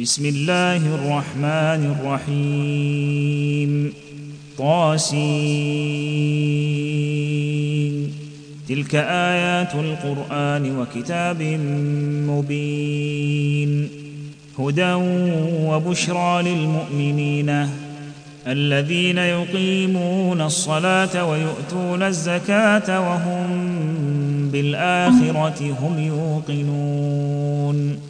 بسم الله الرحمن الرحيم طاسين تلك ايات القران وكتاب مبين هدى وبشرى للمؤمنين الذين يقيمون الصلاه ويؤتون الزكاه وهم بالاخره هم يوقنون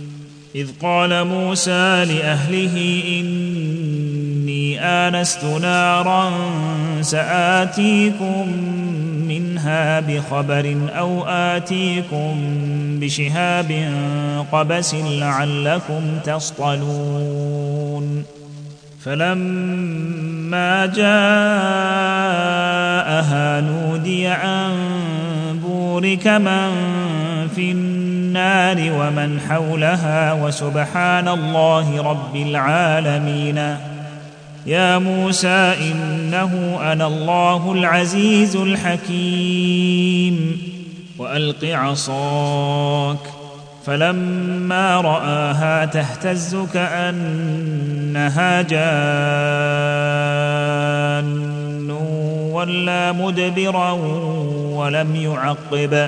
إذ قال موسى لأهله إني آنست نارا سآتيكم منها بخبر أو آتيكم بشهاب قبس لعلكم تصطلون فلما جاءها نودي أن بورك من في النار النار ومن حولها وسبحان الله رب العالمين يا موسى انه انا الله العزيز الحكيم والق عصاك فلما راها تهتز كانها جان ولا مدبرا ولم يعقب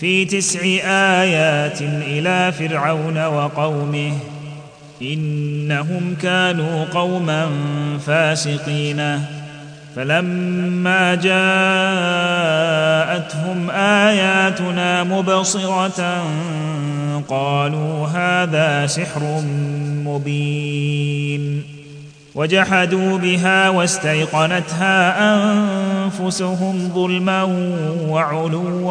في تسع ايات الى فرعون وقومه انهم كانوا قوما فاسقين فلما جاءتهم اياتنا مبصره قالوا هذا سحر مبين وجحدوا بها واستيقنتها انفسهم ظلما وعلوا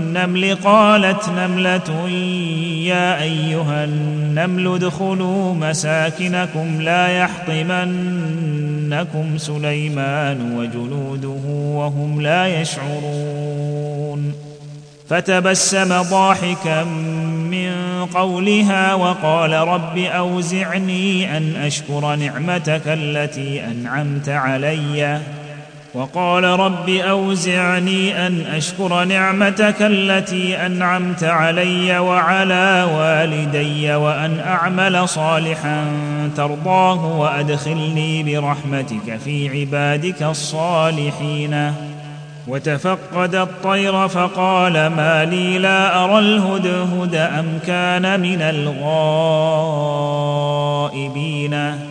النمل قالت نملة يا أيها النمل ادخلوا مساكنكم لا يحطمنكم سليمان وجنوده وهم لا يشعرون فتبسم ضاحكا من قولها وقال رب أوزعني أن أشكر نعمتك التي أنعمت عليّ وقال رب أوزعني أن أشكر نعمتك التي أنعمت علي وعلى والدي وأن أعمل صالحا ترضاه وأدخلني برحمتك في عبادك الصالحين وتفقد الطير فقال ما لي لا أرى الهدهد أم كان من الغائبين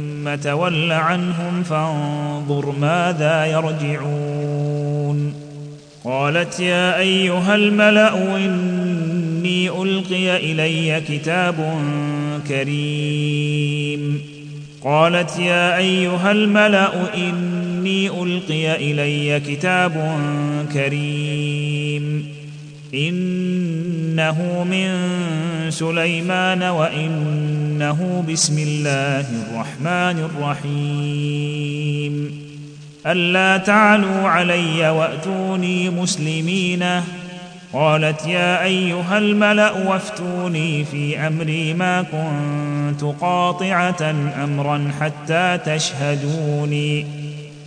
ثم تول عنهم فانظر ماذا يرجعون قالت يا ايها الملا اني القي الي كتاب كريم قالت يا ايها الملا اني القي الي كتاب كريم انه من سليمان وانه بسم الله الرحمن الرحيم الا تعلوا علي واتوني مسلمين قالت يا ايها الملا وافتوني في امري ما كنت قاطعه امرا حتى تشهدوني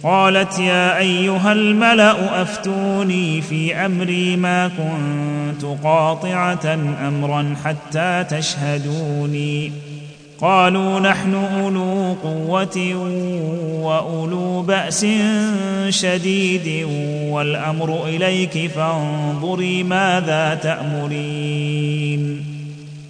قالت يا ايها الملا افتوني في امري ما كنت قاطعه امرا حتى تشهدوني قالوا نحن اولو قوه واولو باس شديد والامر اليك فانظري ماذا تامرين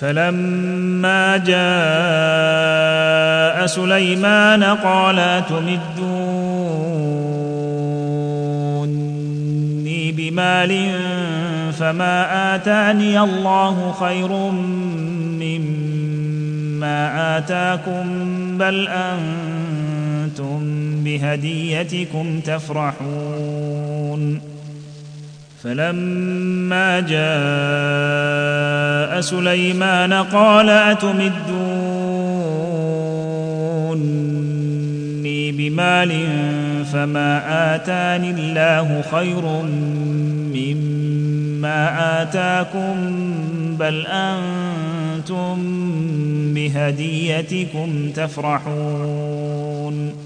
فلما جاء سليمان قال تمدوني بمال فما اتاني الله خير مما اتاكم بل انتم بهديتكم تفرحون فلما جاء سليمان قال اتمدوني بمال فما اتاني الله خير مما اتاكم بل انتم بهديتكم تفرحون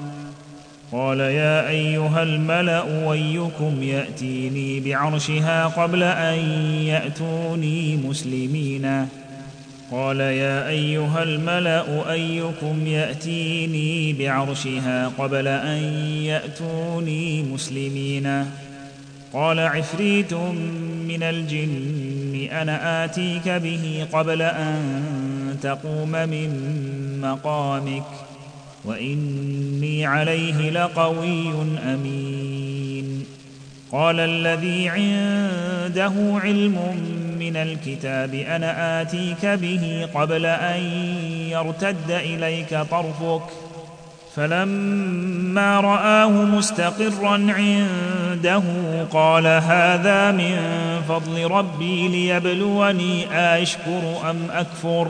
قال يا ايها الملا ايكم ياتيني بعرشها قبل ان ياتوني مسلمين قال يا ايها الملا ايكم ياتيني بعرشها قبل ان ياتوني مسلمين قال عفريت من الجن انا اتيك به قبل ان تقوم من مقامك واني عليه لقوي امين قال الذي عنده علم من الكتاب انا اتيك به قبل ان يرتد اليك طرفك فلما راه مستقرا عنده قال هذا من فضل ربي ليبلوني ايشكر ام اكفر ۖ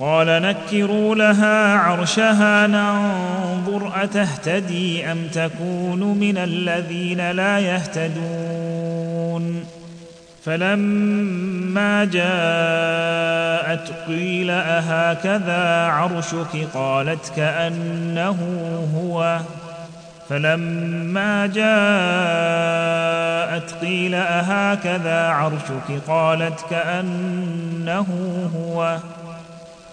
قال نكروا لها عرشها ننظر اتهتدي ام تكون من الذين لا يهتدون فلما جاءت قيل اهكذا عرشك قالت كانه هو فلما جاءت قيل اهكذا عرشك قالت كانه هو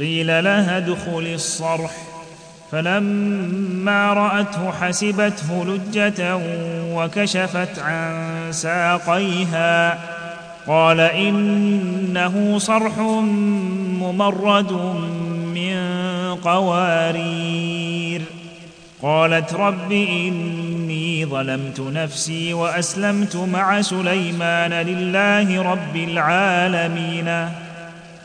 قيل لها ادخل الصرح فلما راته حسبته لجه وكشفت عن ساقيها قال انه صرح ممرد من قوارير قالت رب اني ظلمت نفسي واسلمت مع سليمان لله رب العالمين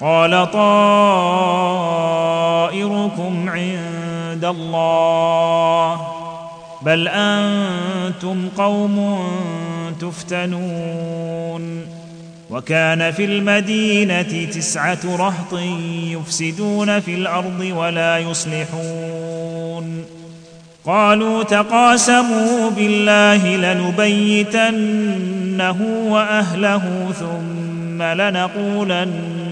قال طائركم عند الله بل انتم قوم تفتنون وكان في المدينه تسعه رهط يفسدون في الارض ولا يصلحون قالوا تقاسموا بالله لنبيتنه واهله ثم لنقولن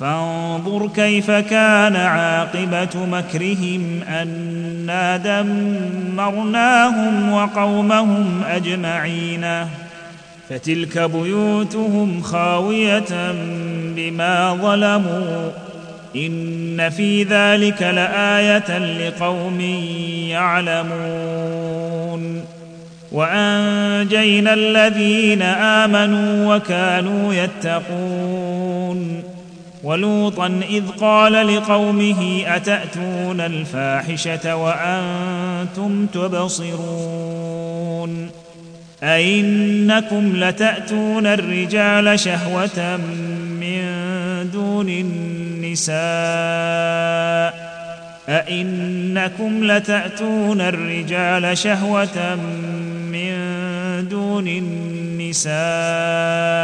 فانظر كيف كان عاقبه مكرهم انا دمرناهم وقومهم اجمعين فتلك بيوتهم خاويه بما ظلموا ان في ذلك لايه لقوم يعلمون وانجينا الذين امنوا وكانوا يتقون ولوطا اذ قال لقومه اتاتون الفاحشه وانتم تبصرون ائنكم لتاتون الرجال شهوه من دون النساء ائنكم لتاتون الرجال شهوه من دون النساء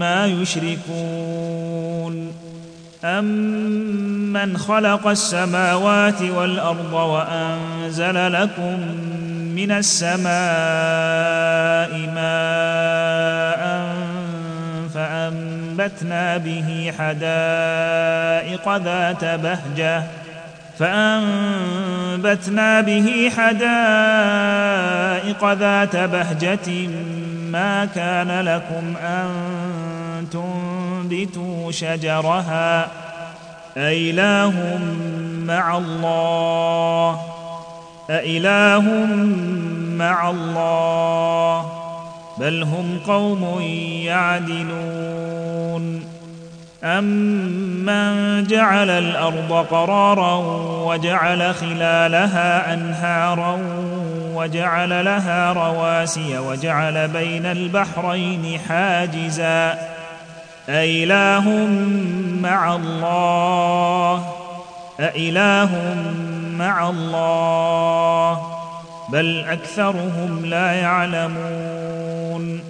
ما يشركون امن خلق السماوات والارض وانزل لكم من السماء ماء فانبتنا به حدائق ذات بهجه فانبتنا به حدائق ذات بهجه ما كان لكم ان تنبتوا شجرها أإله مع الله أإله مع الله بل هم قوم يعدلون أمن جعل الأرض قرارا وجعل خلالها أنهارا وجعل لها رواسي وجعل بين البحرين حاجزا أإله مع الله أإله مع الله بل أكثرهم لا يعلمون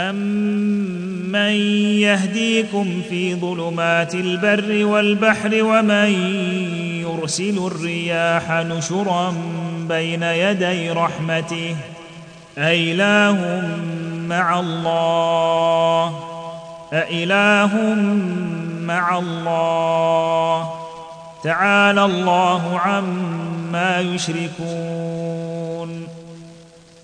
امن يهديكم في ظلمات البر والبحر ومن يرسل الرياح نشرا بين يدي رحمته أإله مع الله أإله مع الله تعالى الله عما يشركون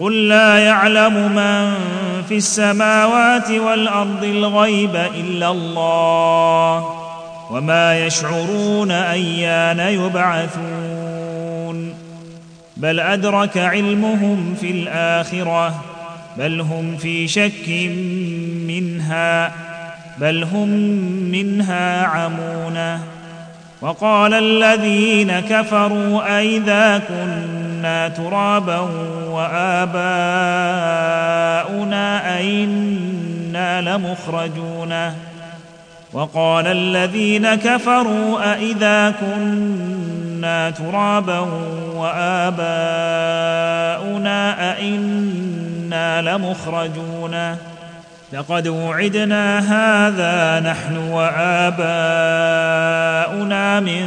قل لا يعلم من في السماوات والارض الغيب الا الله وما يشعرون ايان يبعثون بل ادرك علمهم في الاخره بل هم في شك منها بل هم منها عمونه وقال الذين كفروا أئذا كنا كنا ترابا واباؤنا ائنا لمخرجون وقال الذين كفروا أئذا كنا ترابا وآباؤنا أئنا لمخرجون لقد وعدنا هذا نحن وآباؤنا من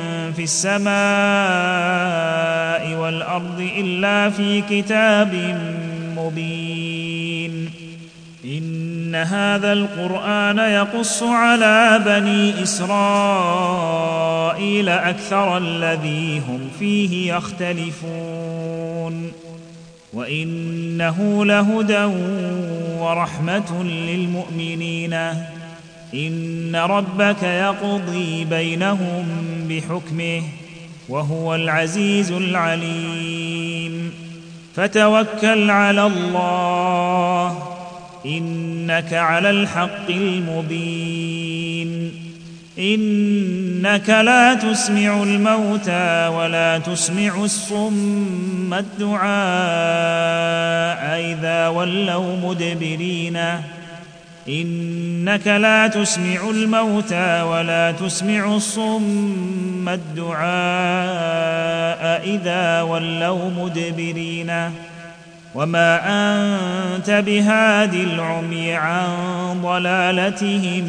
في السماء والارض الا في كتاب مبين ان هذا القران يقص على بني اسرائيل اكثر الذي هم فيه يختلفون وانه لهدى ورحمه للمؤمنين ان ربك يقضي بينهم بحكمه وهو العزيز العليم فتوكل على الله انك على الحق المبين انك لا تسمع الموتى ولا تسمع الصم الدعاء اذا ولوا مدبرين انك لا تسمع الموتى ولا تسمع الصم الدعاء اذا ولوا مدبرين وما انت بهاد العمي عن ضلالتهم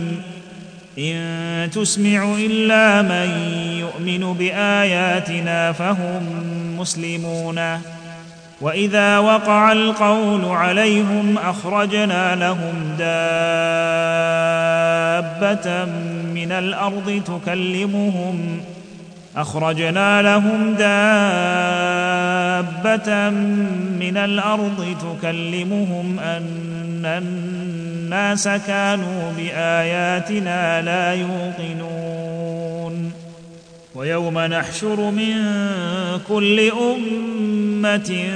ان تسمع الا من يؤمن باياتنا فهم مسلمون واذا وقع القول عليهم اخرجنا لهم دابه من الارض تكلمهم اخرجنا لهم دابه من الارض تكلمهم ان الناس كانوا باياتنا لا يوقنون ويوم نحشر من كل امه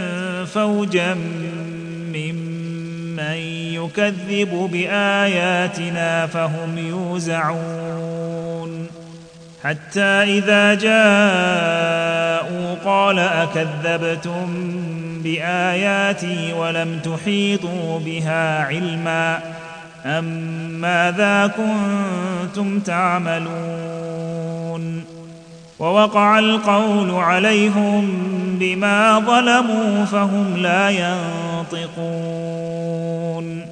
فوجا ممن يكذب باياتنا فهم يوزعون حتى اذا جاءوا قال اكذبتم باياتي ولم تحيطوا بها علما ام ماذا كنتم تعملون ووقع القول عليهم بما ظلموا فهم لا ينطقون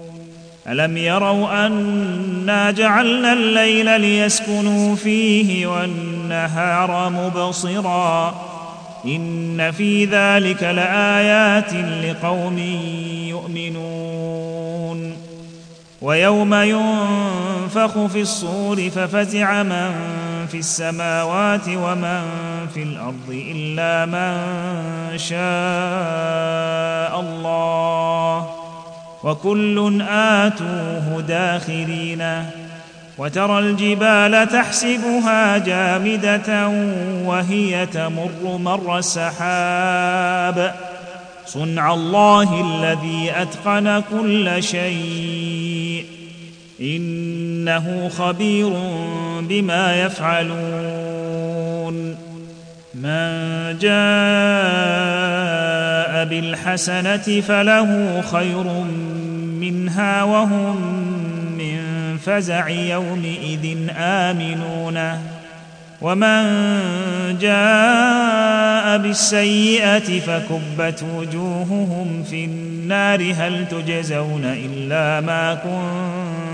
الم يروا انا جعلنا الليل ليسكنوا فيه والنهار مبصرا ان في ذلك لايات لقوم يؤمنون ويوم ينفخ في الصور ففزع من في السماوات ومن في الارض الا من شاء الله وكل اتوه داخرين وترى الجبال تحسبها جامده وهي تمر مر السحاب صنع الله الذي اتقن كل شيء انه خبير بما يفعلون من جاء بالحسنه فله خير منها وهم من فزع يومئذ امنون ومن جاء بالسيئه فكبت وجوههم في النار هل تجزون الا ما كنتم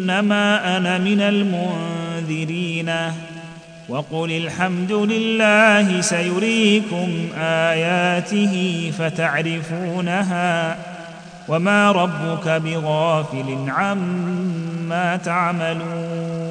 إنما أنا من المنذرين وقل الحمد لله سيريكم آياته فتعرفونها وما ربك بغافل عما تعملون